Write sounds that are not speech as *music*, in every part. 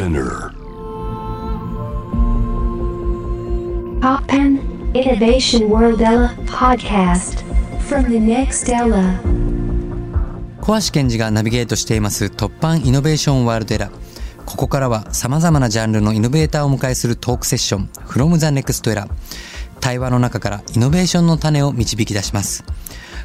Spinner. Poppen Innovation World Ella podcast from the next Ella. 小橋健二がナビゲートしています突破イノベーションワールドエラここからは様々なジャンルのイノベーターを迎えするトークセッション from the next era 対話の中からイノベーションの種を導き出します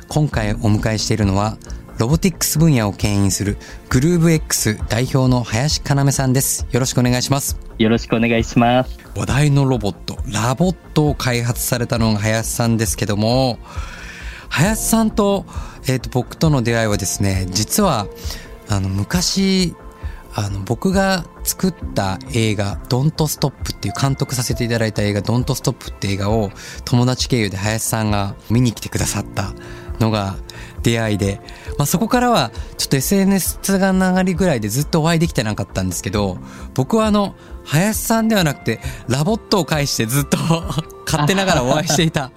今回お迎えしているのはロボティックス分野を牽引するグルーブ X 代表の林要さんですよろしくお願いしますよろしくお願いします。話題のロボットラボットを開発されたのが林さんですけども林さんと,、えー、と僕との出会いはですね実はあの昔あの僕が作った映画「ドントストップっていう監督させていただいた映画「ドントストップって映画を友達経由で林さんが見に来てくださったのが出会いで、まあ、そこからはちょっと SNS がながりぐらいでずっとお会いできてなかったんですけど僕はあの林さんではなくてラボットを介してずっと *laughs* 勝手ながらお会いしていた。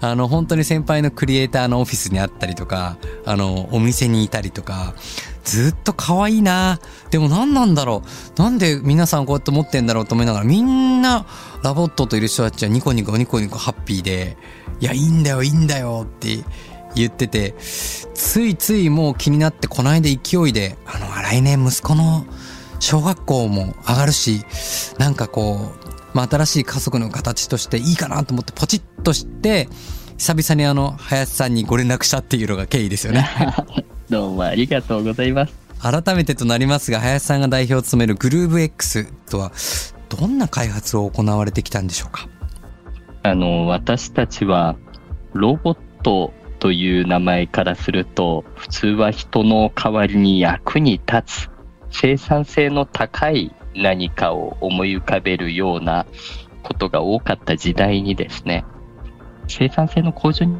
あの本当に先輩のクリエイターのオフィスにあったりとかあのお店にいたりとかずっと可愛いな。でも何なんだろう。なんで皆さんこうやって思ってんだろうと思いながらみんなラボットといる人たちはニコニコニコニコハッピーでいやいいんだよいいんだよって言っててついついもう気になってこの間勢いであの来年息子の小学校も上がるしなんかこう、まあ、新しい家族の形としていいかなと思ってポチッとして久々にあの林さんにご連絡したっていうのが経緯ですよね。*laughs* どうもありがとうございます。改めてとなりますが林さんが代表を務めるグルーブ X とはどんな開発を行われてきたんでしょうか？あの、私たちはロボットという名前からすると、普通は人の代わりに役に立つ、生産性の高い何かを思い浮かべるようなことが多かった時代にですね、生産性の向上に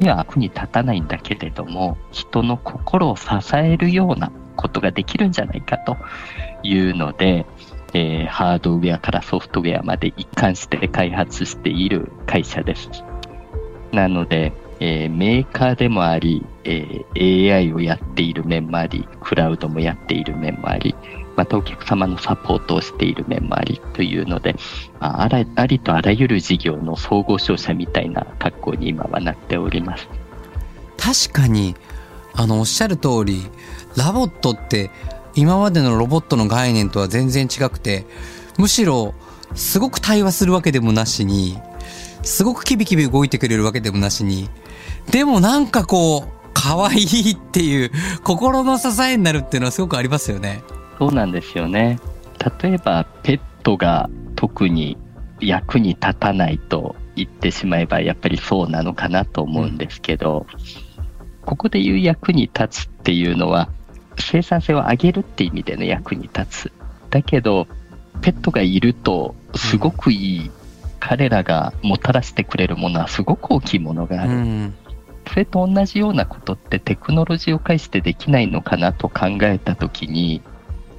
には役に立たないんだけれども、人の心を支えるようなことができるんじゃないかというので、えーハードウェアからソフトウェアまで一貫して開発している会社です。なので、えーメーカーでもあり、えー AI をやっている面もあり、クラウドもやっている面もあり、またお客様のサポートをしている面もありというので、まあ、あらありとあらゆる事業の総合商社みたいな格好に今はなっております。確かにあのおっしゃる通りラボットって今までのロボットの概念とは全然違くてむしろすごく対話するわけでもなしにすごくキビキビ動いてくれるわけでもなしにでもなんかこう可愛いっていう心の支えになるっていうのはすごくありますよね。そうなんですよね。例えば、ペットが特に役に立たないと言ってしまえば、やっぱりそうなのかなと思うんですけど、ここで言う役に立つっていうのは、生産性を上げるって意味での役に立つ。だけど、ペットがいると、すごくいい、彼らがもたらしてくれるものはすごく大きいものがある。うんそれと同じようなことってテクノロジーを介してできないのかなと考えたときに、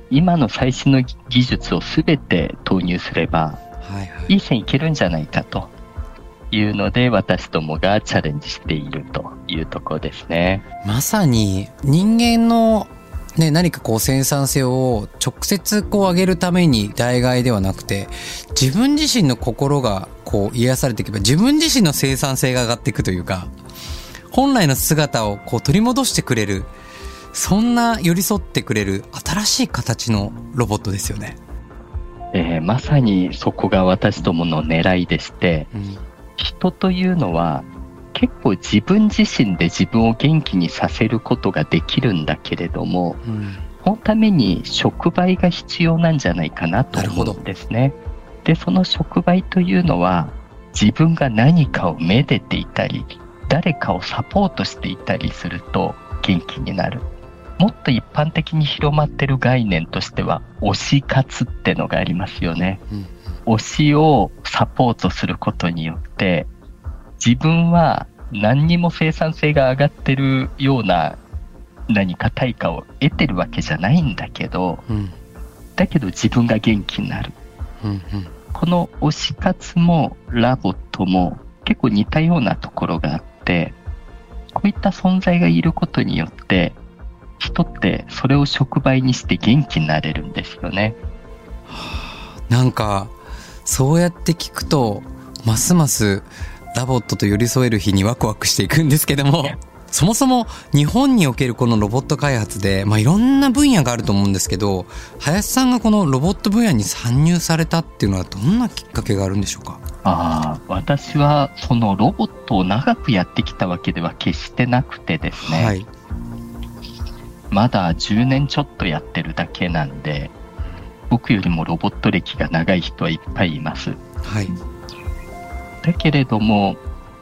今の最新の技術をすべて投入すれば、はいはいいい線いけるんじゃないかというので、私どもがチャレンジしているというところですね。まさに人間のね、何かこう生産性を直接こう上げるために代替ではなくて自分自身の心がこう癒されていけば自分自身の生産性が上がっていくというか本来の姿をこう取り戻してくれるそんな寄り添ってくれる新しい形のロボットですよね。えーまさにそこが私どもの狙いでして、うん人というのは結構自分自身で自分を元気にさせることができるんだけれども、うんそのために触媒が必要なんじゃないかなと思うんですね。で、その触媒というのは自分が何かをめでていたり、誰かをサポートしていたりすると元気になる。もっと一般的に広まってる概念としては推し活ってのがありますよね。うん推しをサポートすることによって自分は何にも生産性が上がってるような何か対価を得てるわけじゃないんだけどうん。だけど自分が元気になる。うんうん。この推し活もラボットも結構似たようなところがあってこういった存在がいることによって人ってそれを触媒にして元気になれるんですよね。なんかそうやって聞くとますますラボットと寄り添える日にワクワクしていくんですけどもそもそも日本におけるこのロボット開発で、まあ、いろんな分野があると思うんですけど林さんがこのロボット分野に参入されたっていうのはどんなきっかけがあるんでしょうか？あ私はそのロボットを長くやってきたわけでは決してなくてですね、はい、まだ10年ちょっとやってるだけなんで僕よりもロボット歴が長い人はいっぱいいます。はい、だけれども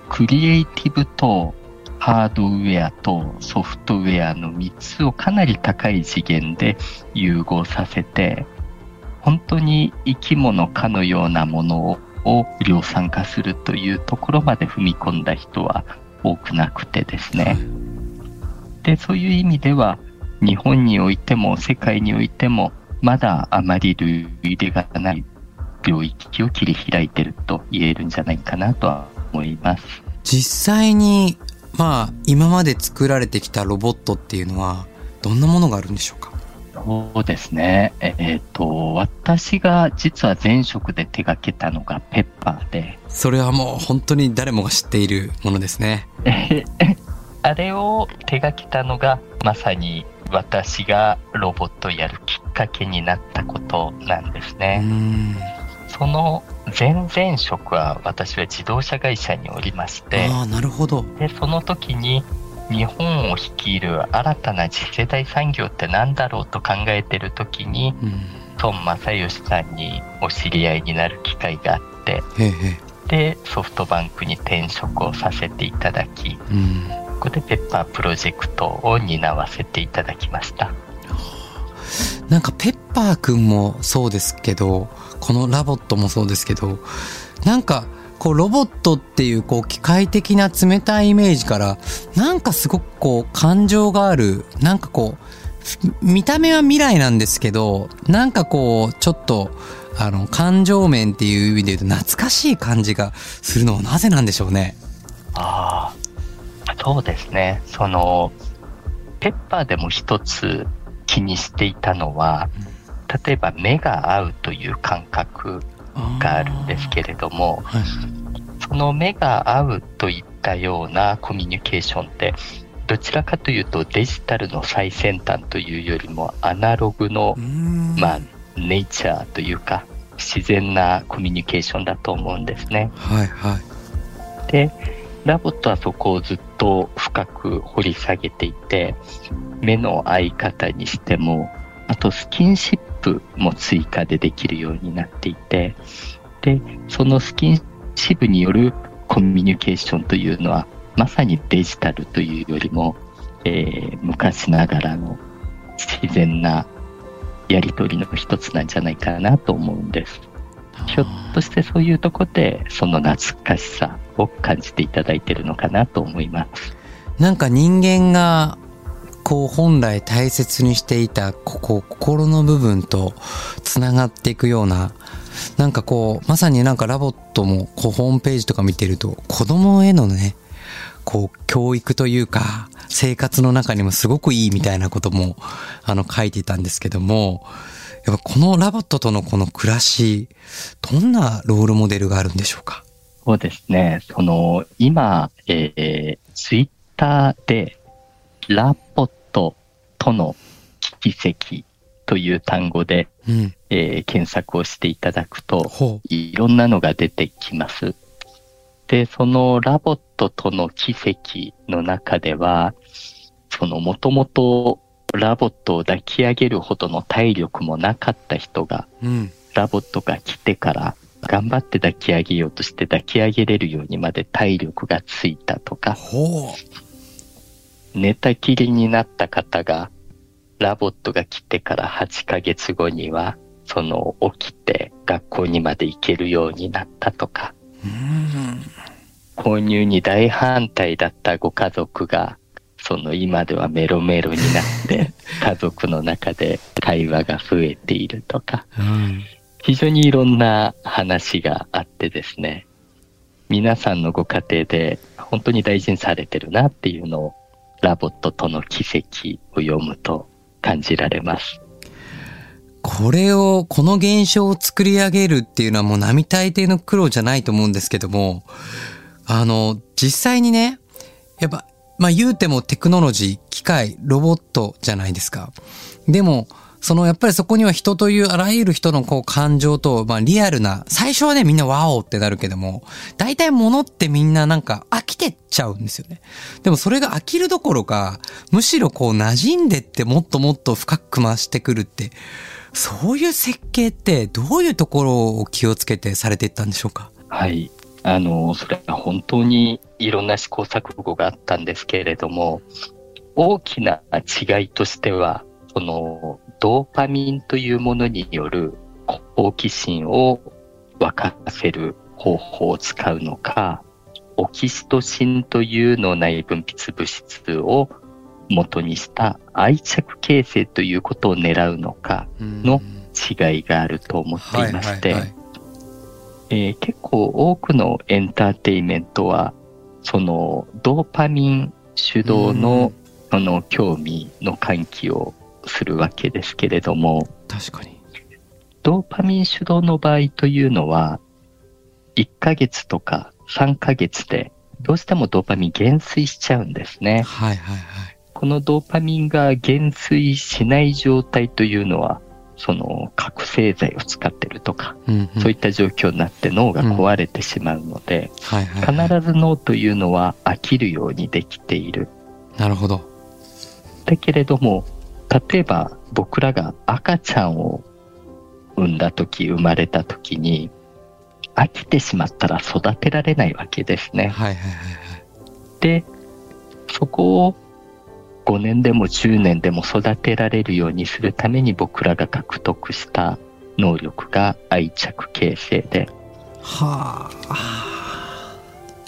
クリエイティブとハードウェアとソフトウェアの3つをかなり高い次元で融合させて、本当に生き物かのようなものを量産化するというところまで踏み込んだ人は多くなくてですね。で、そういう意味では、日本においても世界においても、まだあまり類例がない領域を切り開いていると言えるんじゃないかなとは思います。実際にまあ今まで作られてきたロボットっていうのはどんなものがあるんでしょうか？そうですね。えっ、ー、と、私が実は前職で手掛けたのがペッパーで。それはもう本当に誰もが知っているものですね。あれを手掛けたのがまさに私がロボットをやるきっかけになったことなんですね。その前々職は私は自動車会社におりましてあなるほど。でその時に日本を率いる新たな次世代産業って何だろうと考えてる時に、うん、孫正義さんにお知り合いになる機会があってでソフトバンクに転職をさせていただき、うん、ここでペッパープロジェクトを担わせていただきました。なんかペッパーくんもそうですけどこのラボットもそうですけどなんかこうロボットっていうこう機械的な冷たいイメージからなんかすごくこう感情があるなんかこう見た目は未来なんですけどなんかこうちょっとあの感情面っていう意味で言うと懐かしい感じがするのはなぜなんでしょうね。ああそうですね。そのペッパーでも一つ気にしていたのは、うん例えば目が合うという感覚があるんですけれども、はい、その目が合うといったようなコミュニケーションってどちらかというとデジタルの最先端というよりもアナログのまあネイチャーというか自然なコミュニケーションだと思うんですね。はいはい、でラボットはそこをずっと深く掘り下げていて目の合い方にしてもあとスキンシップも追加でできるようになっていて、で、そのスキンシップによるコミュニケーションというのは、まさにデジタルというよりも、えー、昔ながらの自然なやり取りの一つなんじゃないかなと思うんです。ひょっとしてそういうとこでその懐かしさを感じていただいてるのかなと思います。なんか人間がこう本来大切にしていたここ心の部分とつながっていくようななんかこうまさになんかラボットもこうホームページとか見てると子供へのねこう教育というか生活の中にもすごくいいみたいなこともあの書いていたんですけどもやっぱこのラボットとのこの暮らしどんなロールモデルがあるんでしょうか？そうですね。その今、えー、ツイッターでラポットとの奇跡という単語で、うん、えー、検索をしていただくと、いろんなのが出てきます。で、そのラボットとの奇跡の中では、そのもともとラボットを抱き上げるほどの体力もなかった人が、うん、ラボットが来てから頑張って抱き上げようとして抱き上げれるようにまで体力がついたとか、寝たきりになった方が、ラボットが来てから8ヶ月後には、その起きて学校にまで行けるようになったとか、購入に大反対だったご家族が、その今ではメロメロになって、*laughs* 家族の中で会話が増えているとか、非常にいろんな話があってですね、皆さんのご家庭で本当に大事にされてるなっていうのをラボットとの奇跡を読むと感じられます。これを、この現象を作り上げるっていうのはもう並大抵の苦労じゃないと思うんですけども、あの、実際にね、やっぱ、まあ言うてもテクノロジー、機械、ロボットじゃないですか。でも、そのやっぱりそこには人というあらゆる人のこう感情と、まあリアルな、最初はねみんなワオってなるけども、大体物ってみんななんか飽きてっちゃうんですよね。でもそれが飽きるどころか、むしろこう馴染んでってもっともっと深く増してくるって、そういう設計ってどういうところを気をつけてされていったんでしょうか？はい。あの、それは本当にいろんな試行錯誤があったんですけれども、大きな違いとしては、そのドーパミンというものによる好奇心を沸かせる方法を使うのか、オキシトシンという脳内分泌物質を元にした愛着形成ということを狙うのかの違いがあると思っていまして、結構多くのエンターテイメントは、そのドーパミン主導のその興味の喚起をするわけですけれども、確かに。ドーパミン主導の場合というのは、1ヶ月とか3ヶ月でどうしてもドーパミン減衰しちゃうんですね。はいはいはい。このドーパミンが減衰しない状態というのは、その覚醒剤を使ってるとか、うんうん、そういった状況になって脳が壊れてしまうので、必ず脳というのは飽きるようにできている。なるほど。だけれども、例えば僕らが赤ちゃんを産んだ時、生まれた時に、飽きてしまったら育てられないわけですね。はいはいはいはい。で、そこを5年でも10年でも育てられるようにするために僕らが獲得した能力が愛着形成で。はあ。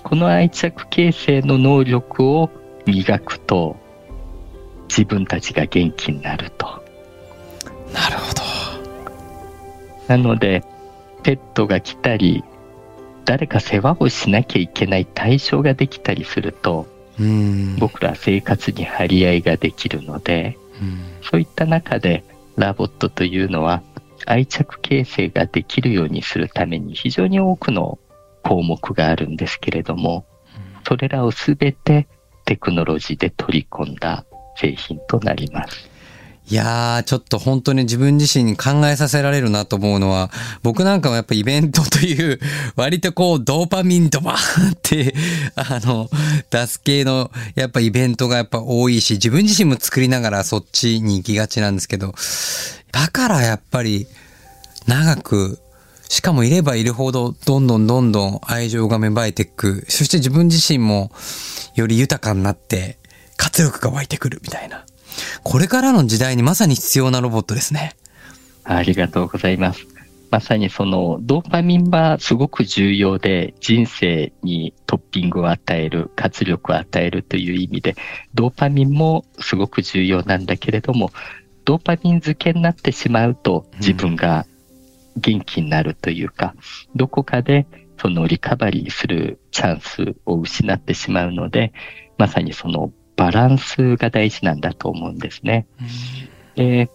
この愛着形成の能力を磨くと自分たちが元気になると。なるほど。なので、ペットが来たり、誰か世話をしなきゃいけない対象ができたりすると、僕ら生活に張り合いができるので、そういった中でラボットというのは愛着形成ができるようにするために非常に多くの項目があるんですけれども、それらをすべてテクノロジーで取り込んだ製品となります。いやー、ちょっと本当に自分自身に考えさせられるなと思うのは、僕なんかもやっぱイベントという、*laughs* 割とこう、ドーパミンドバーンって、*laughs* あの、出す系の、やっぱイベントがやっぱ多いし、自分自身も作りながらそっちに行きがちなんですけど、だからやっぱり、長く、しかもいればいるほど、どんどんどんどん愛情が芽生えていく。そして自分自身も、より豊かになって、活力が湧いてくるみたいな。これからの時代にまさに必要なロボットですね。ありがとうございます。まさにそのドーパミンはすごく重要で人生にトッピングを与える、活力を与えるという意味で、ドーパミンもすごく重要なんだけれども、ドーパミン漬けになってしまうと自分が元気になるというか、うん、どこかでそのリカバリーするチャンスを失ってしまうので、まさにそのバランスが大事なんだと思うんですね。で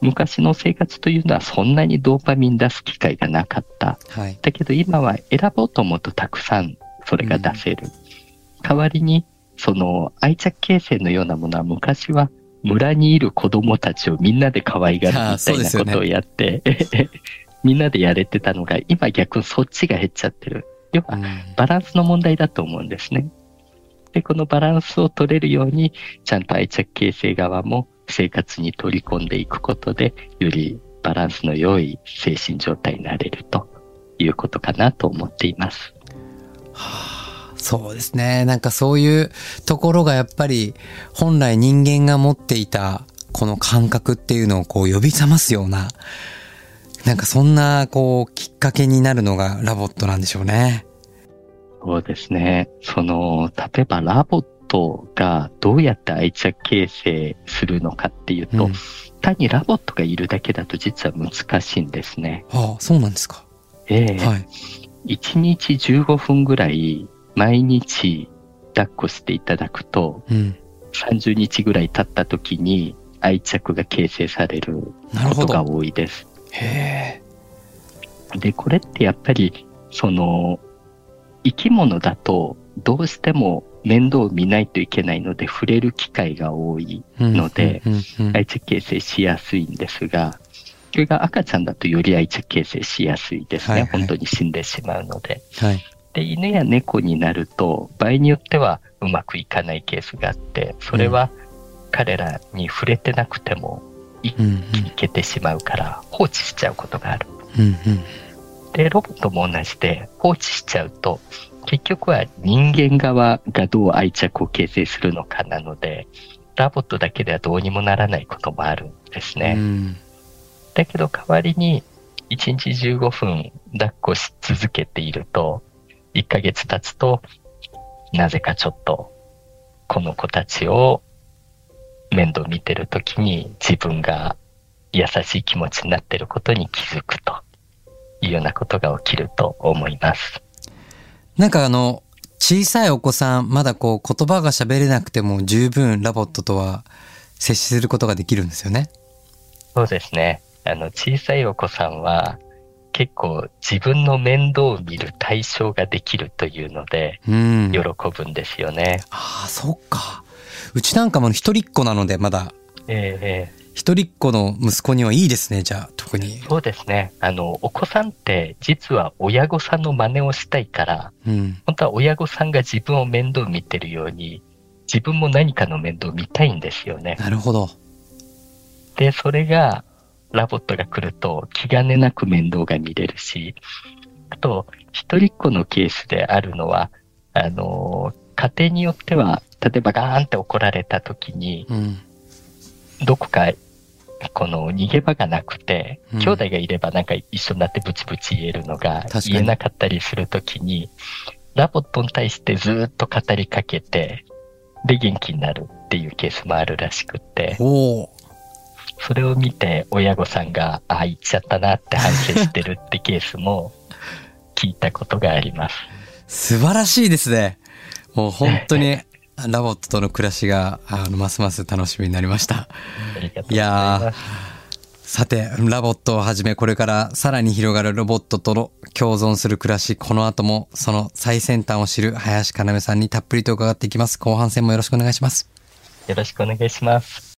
昔の生活というのはそんなにドーパミン出す機会がなかった。はい、だけど今は選ぼうと思うとたくさんそれが出せる。代わりに、その愛着形成のようなものは昔は村にいる子供たちをみんなで可愛がるみたいなことをやって、ね、*laughs* みんなでやれてたのが今逆にそっちが減っちゃってる。要はバランスの問題だと思うんですね。で、このバランスを取れるように、ちゃんと愛着形成側も生活に取り込んでいくことで、よりバランスの良い精神状態になれるということかなと思っています。はあ、そうですね。なんかそういうところがやっぱり本来人間が持っていたこの感覚っていうのをこう呼び覚ますような、なんかそんなこうきっかけになるのがラボットなんでしょうね。そうですね。その、例えばラボットがどうやって愛着形成するのかっていうと、うん、単にラボットがいるだけだと実は難しいんですね。ああ、そうなんですか。ええー、はい。1日15分ぐらい毎日抱っこしていただくと、うん、30日ぐらい経った時に愛着が形成されることがど。多いです。へえ。で、これってやっぱり、その、生き物だと、どうしても面倒を見ないといけないので、触れる機会が多いので、愛着形成しやすいんですが、それが赤ちゃんだとより愛着形成しやすいですね。はいはい本当に死んでしまうので。はい。で、犬や猫になると、場合によってはうまくいかないケースがあって、それは彼らに触れてなくてもいけてしまうから放置しちゃうことがある。うんうんで、ロボットも同じで放置しちゃうと、結局は人間側がどう愛着を形成するのかなので、ロボットだけではどうにもならないこともあるんですね。うんだけど代わりに1日15分抱っこし続けていると、1ヶ月経つと、なぜかちょっと、この子たちを面倒見てるときに自分が優しい気持ちになってることに気づくというようなことが起きると思います。なんかあの、小さいお子さん、まだこう言葉が喋れなくても十分ラボットとは接しすることができるんですよね。そうですね。あの、小さいお子さんは結構自分の面倒を見る対象ができるというので、うん。喜ぶんですよね。ああ、そっか。うちなんかも一人っ子なので、まだ。ええええ一人っ子の息子にはいいですね、じゃあ、特に。そうですね。あの、お子さんって実は親御さんの真似をしたいから、うん。本当は親御さんが自分を面倒見てるように、自分も何かの面倒を見たいんですよね。なるほど。で、それが、ラボットが来ると気兼ねなく面倒が見れるし、あと、一人っ子のケースであるのは、あの、家庭によっては、例えばガーンって怒られた時に、うん。どこか、この逃げ場がなくて、うん兄弟がいればなんか一緒になってブチブチ言えるのが言えなかったりするときに、ラボットに対してずーっと語りかけて、で元気になるっていうケースもあるらしくって。それを見て親御さんが、ああ、言っちゃったなって反省してるってケースも聞いたことがあります。素晴らしいですね。もう本当に、ラボットとの暮らしが、あの、ますます楽しみになりました。います。さて、ラボットをはじめこれからさらに広がるロボットとの共存する暮らし、この後もその最先端を知る林かなめさんにたっぷりと伺っていきます。後半戦もよろしくお願いします。よろしくお願いします。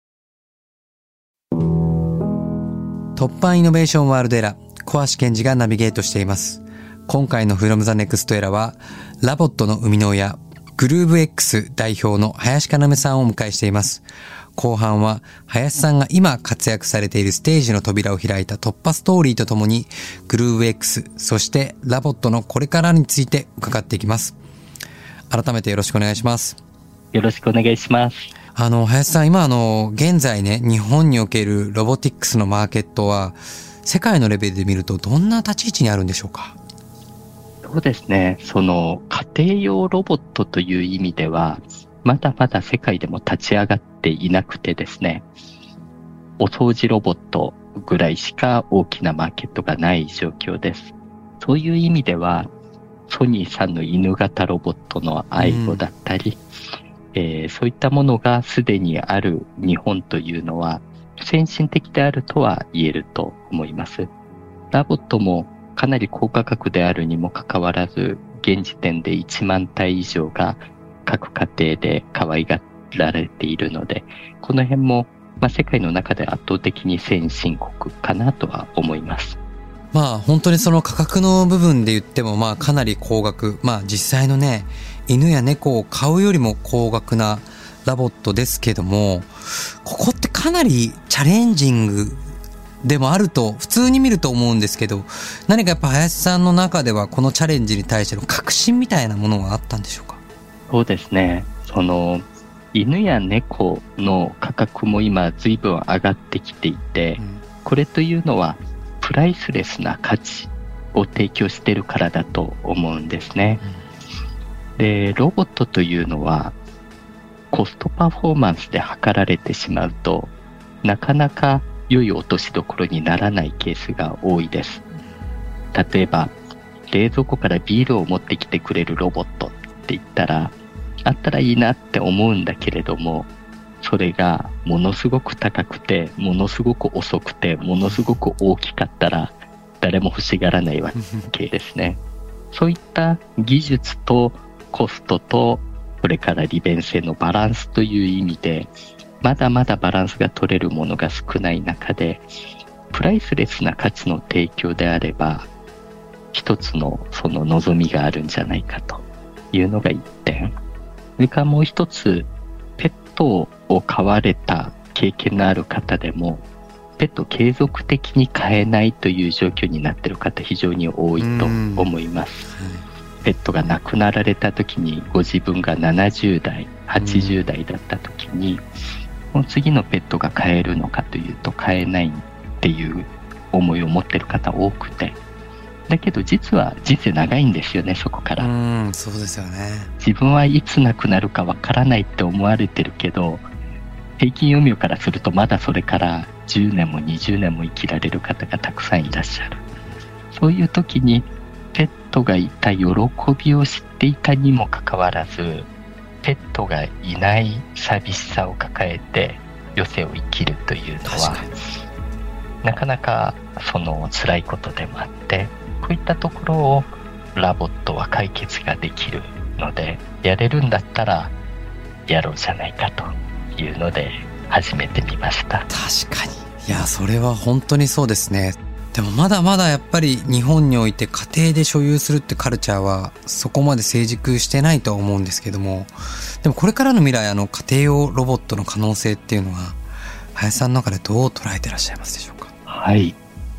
TOPPAN INNOVATION WORLD ERA、小橋賢児がナビゲートしています。今回の From the Next Era は、ラボットの生みの親、グルーブ X 代表の林かなめさんをお迎えしています。後半は、林さんが今活躍されているステージの扉を開いた突破ストーリーとともに、グルーブ X、そしてラボットのこれからについて伺っていきます。改めてよろしくお願いします。よろしくお願いします。あの、林さん、今あの、現在ね、日本におけるロボティックスのマーケットは、世界のレベルで見るとどんな立ち位置にあるんでしょうか？そうですね。その家庭用ロボットという意味では、まだまだ世界でも立ち上がっていなくてですね、お掃除ロボットぐらいしか大きなマーケットがない状況です。そういう意味では、ソニーさんの犬型ロボットの愛護だったり、えーそういったものがすでにある日本というのは、先進的であるとは言えると思います。ラボットもかなり高価格であるにもかかわらず、現時点で1万体以上が各家庭で可愛がられているので、この辺も、まあ、世界の中で圧倒的に先進国かなとは思います。まあ本当にその価格の部分で言ってもまあかなり高額。まあ実際のね、犬や猫を買うよりも高額なラボットですけども、ここってかなりチャレンジングでもあると普通に見ると思うんですけど、何かやっぱ林さんの中ではこのチャレンジに対しての確信みたいなものがあったんでしょうか？そうですね。その、犬や猫の価格も今随分上がってきていて、これというのはプライスレスな価値を提供しているからだと思うんですね。で、ロボットというのはコストパフォーマンスで測られてしまうとなかなか良い落としどころにならないケースが多いです。例えば、冷蔵庫からビールを持ってきてくれるロボットって言ったら、あったらいいなって思うんだけれども、それがものすごく高くて、ものすごく遅くて、ものすごく大きかったら、誰も欲しがらないわけですね。そういった技術とコストと、これから利便性のバランスという意味で、まだまだバランスが取れるものが少ない中で、プライスレスな価値の提供であれば、一つのその望みがあるんじゃないかというのが一点。それからもう一つ、ペットを飼われた経験のある方でも、ペット継続的に飼えないという状況になっている方非常に多いと思います。ペットが亡くなられた時にご自分が70代、80代だった時に、もう次のペットが飼えるのかというと飼えないっていう思いを持ってる方多くて、だけど実は人生長いんですよね、そこから。うん、そうですよね。自分はいつ亡くなるかわからないって思われてるけど、平均余命からするとまだそれから10年も20年も生きられる方がたくさんいらっしゃる。そういう時にペットがいた喜びを知っていたにもかかわらず、ペットがいない寂しさを抱えて余生を生きるというのは。なかなかその辛いことでもあって、こういったところをラボットは解決ができるので、やれるんだったらやろうじゃないかというので始めてみました。確かに。いや、それは本当にそうですね。でもまだまだやっぱり日本において家庭で所有するってカルチャーはそこまで成熟してないとは思うんですけども、でもこれからの未来、あの家庭用ロボットの可能性っていうのは、林さんの中でどう捉えてらっしゃいますでしょうか？はい。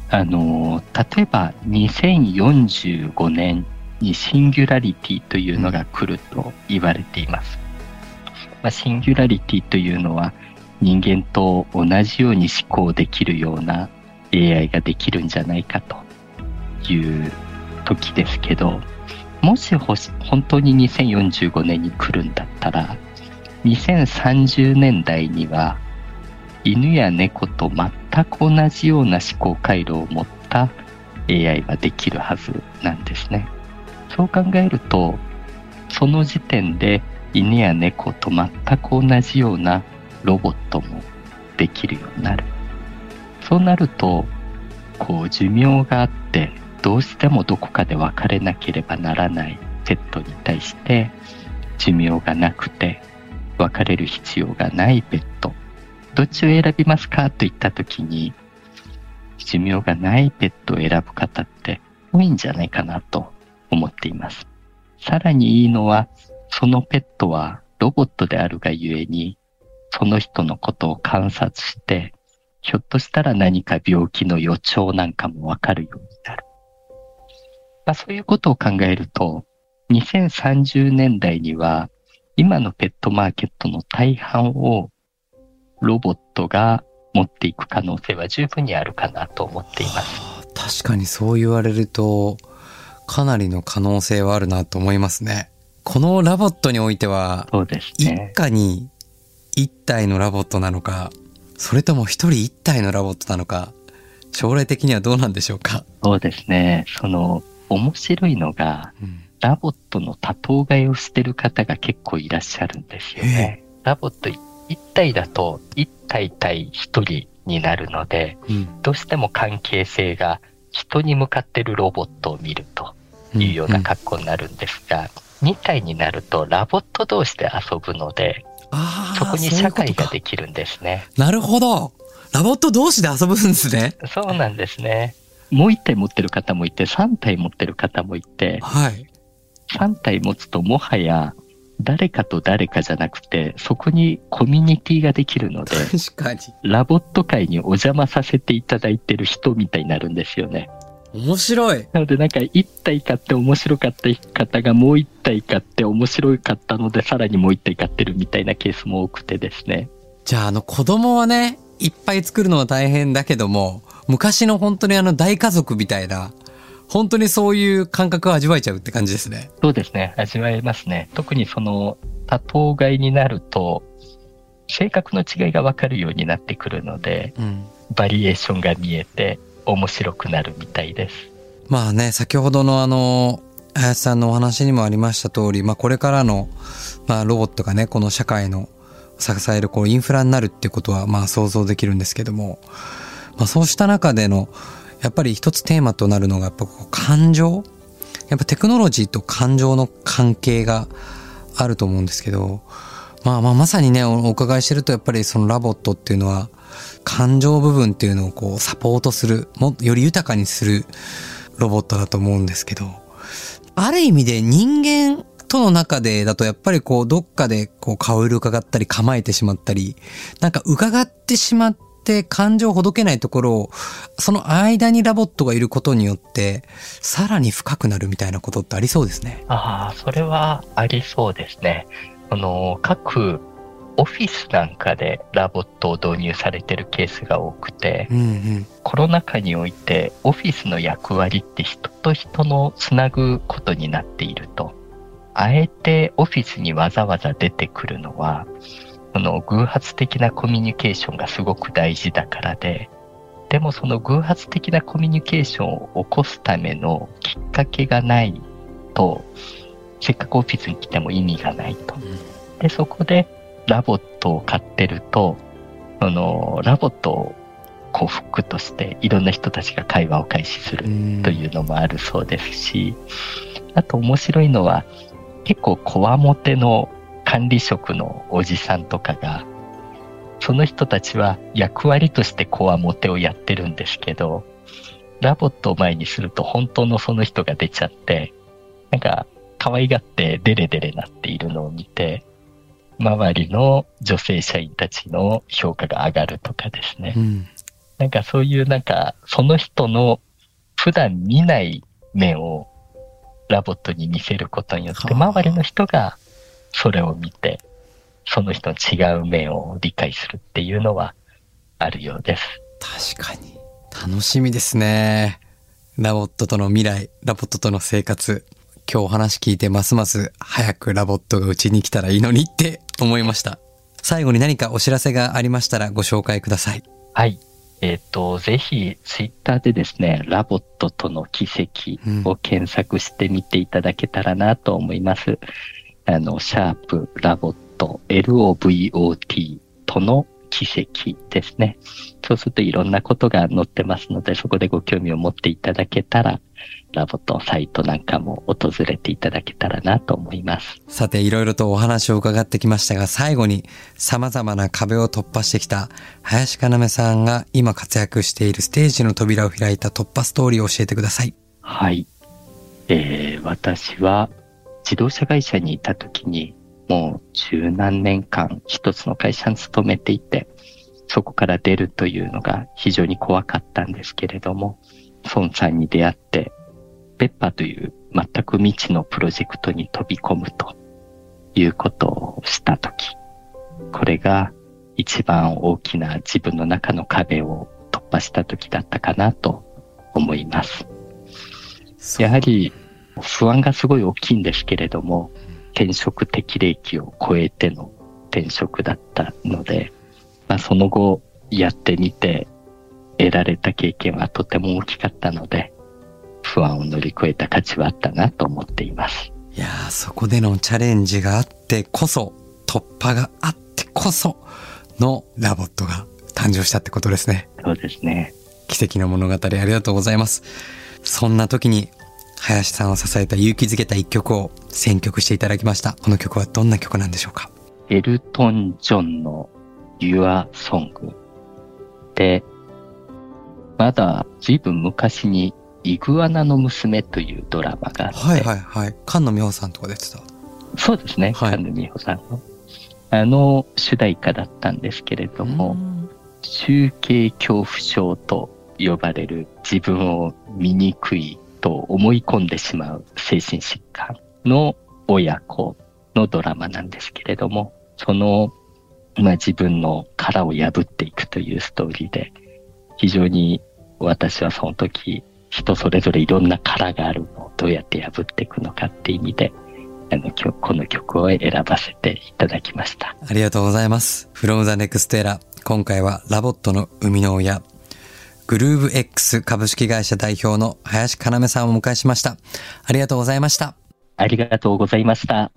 あの、例えば2045年にシンギュラリティというのが来ると言われています。まあ、シンギュラリティというのは人間と同じように思考できるような AI ができるんじゃないかという時ですけど、もし本当に2045年に来るんだったら、2030年代には犬や猫と全く同じような思考回路を持った AI はできるはずなんですね。そう考えると、その時点で犬や猫と全く同じようなロボットもできるようになる。そうなると、こう寿命があって、どうしてもどこかで別れなければならないペットに対して、寿命がなくて別れる必要がないペット。どっちを選びますかといったときに、寿命がないペットを選ぶ方って多いんじゃないかなと思っています。さらにいいのは、そのペットはロボットであるがゆえに、その人のことを観察して、ひょっとしたら何か病気の予兆なんかもわかるようになる。まあ、そういうことを考えると、2030年代には、今のペットマーケットの大半をロボットが持っていく可能性は十分にあるかなと思っています。はあ確かにそう言われると、かなりの可能性はあるなと思いますね。このラボットにおいては、そうですね。一家に一体のラボットなのか、それとも一人一体のラボットなのか、将来的にはどうなんでしょうか？そうですね。その、面白いのが、うんラボットの多頭飼いをしてる方が結構いらっしゃるんですよね。ラボット一体だと一体対一人になるので、うんどうしても関係性が人に向かってるロボットを見るというような格好になるんですが、2体になるとラボット同士で遊ぶので、そこに社会がかできるんですね。なるほど。ラボット同士で遊ぶんですね。そうなんですね。もう1体持ってる方もいて、3体持ってる方もいて、はい。3体持つともはや誰かと誰かじゃなくて、そこにコミュニティができるので。ラボット界にお邪魔させていただいてる人みたいになるんですよね。面白い。なのでなんか1体買って面白かった方がもう1体買って面白かったのでさらにもう1体買ってるみたいなケースも多くてですね。じゃあ、あの、子供はね、いっぱい作るのは大変だけども、昔の本当にあの大家族みたいな、本当にそういう感覚を味わえちゃうって感じですね。そうですね。味わえますね。特にその多頭飼いになると性格の違いがわかるようになってくるので、うん。バリエーションが見えて面白くなるみたいです。まあね、先ほどのあの、林さんのお話にもありました通り、まあこれからの、まあロボットがね、この社会の、支えるこうインフラになるってことはまあ想像できるんですけども、まあそうした中でのやっぱり一つテーマとなるのがやっぱこう感情？やっぱテクノロジーと感情の関係があると思うんですけど、まあまあまさにね、お伺いしてるとやっぱりそのラボットっていうのは感情部分っていうのをこうサポートする、もより豊かにするロボットだと思うんですけど、ある意味で人間との中でだとやっぱりこうどっかでこう顔色伺ったり構えてしまったり、なんか伺ってしまって感情をほどけないところを、その間にラボットがいることによって、さらに深くなるみたいなことってありそうですね。ああ、それはありそうですね。あの、各オフィスなんかでラボットを導入されてるケースが多くて、うんうん、コロナ禍においてオフィスの役割って人と人のつなぐことになっていると。あえてオフィスにわざわざ出てくるのは、その偶発的なコミュニケーションがすごく大事だからで、でもその偶発的なコミュニケーションを起こすためのきっかけがないと、せっかくオフィスに来ても意味がないと。で、そこでラボットを飼ってると、そのラボットを幸福としていろんな人たちが会話を開始するというのもあるそうですし、あと面白いのは結構こわもての管理職のおじさんとかが、その人たちは役割としてこわもてをやってるんですけど、ラボットを前にすると本当のその人が出ちゃって、なんか可愛がってデレデレなっているのを見て、周りの女性社員たちの評価が上がるとかですね。うん、なんかそういうなんか、その人の普段見ない面をラボットに見せることによって、周りの人がそれを見て、その人の違う面を理解するっていうのはあるようです。確かに。楽しみですね。ラボットとの未来、ラボットとの生活。今日お話聞いてますます早くラボットがうちに来たらいいのにって思いました。最後に何かお知らせがありましたらご紹介ください。はい。えっ、ー、と、ぜひ、ツイッターでですね、ラボットとの奇跡を検索してみていただけたらなと思います。うん、あの、シャープ、ラボット、LOVOT との奇跡ですね。そうするといろんなことが載ってますので、そこでご興味を持っていただけたら、ラボとサイトなんかも訪れていただけたらなと思います。さて、いろいろとお話を伺ってきましたが、最後に様々な壁を突破してきた林かなめさんが今活躍しているステージの扉を開いた突破ストーリーを教えてください。はい。えー、私は自動車会社にいた時にもう十何年間一つの会社に勤めていて、そこから出るというのが非常に怖かったんですけれども、孫さんに出会って、ペッパーという全く未知のプロジェクトに飛び込むということをしたとき、これが一番大きな自分の中の壁を突破したときだったかなと思います。やはり不安がすごい大きいんですけれども、転職適齢期を超えての転職だったので、まあ、その後やってみて得られた経験はとても大きかったので、不安を乗り越えた価値はあったなと思っています。いやそこでのチャレンジがあってこそ、突破があってこそのラボットが誕生したってことですね。そうですね。奇跡の物語ありがとうございます。そんな時に林さんを支えた勇気づけた一曲を選曲していただきました。この曲はどんな曲なんでしょうか？エルトン・ジョンの Your Song で、まだ随分昔にイグアナの娘というドラマがあって。はいはいはい。菅野美穂さんとか出てた。そうですね。はい、菅野美穂さんの。あの主題歌だったんですけれども、中継恐怖症と呼ばれる自分を醜いと思い込んでしまう精神疾患の親子のドラマなんですけれども、その、まあ、自分の殻を破っていくというストーリーで、非常に私はその時、人それぞれいろんな殻があるのをどうやって破っていくのかっていう意味で、あの、この曲を選ばせていただきました。ありがとうございます。From the Next Era。今回はラボットの生みの親、グルーブ X 株式会社代表の林かなめさんをお迎えしました。ありがとうございました。ありがとうございました。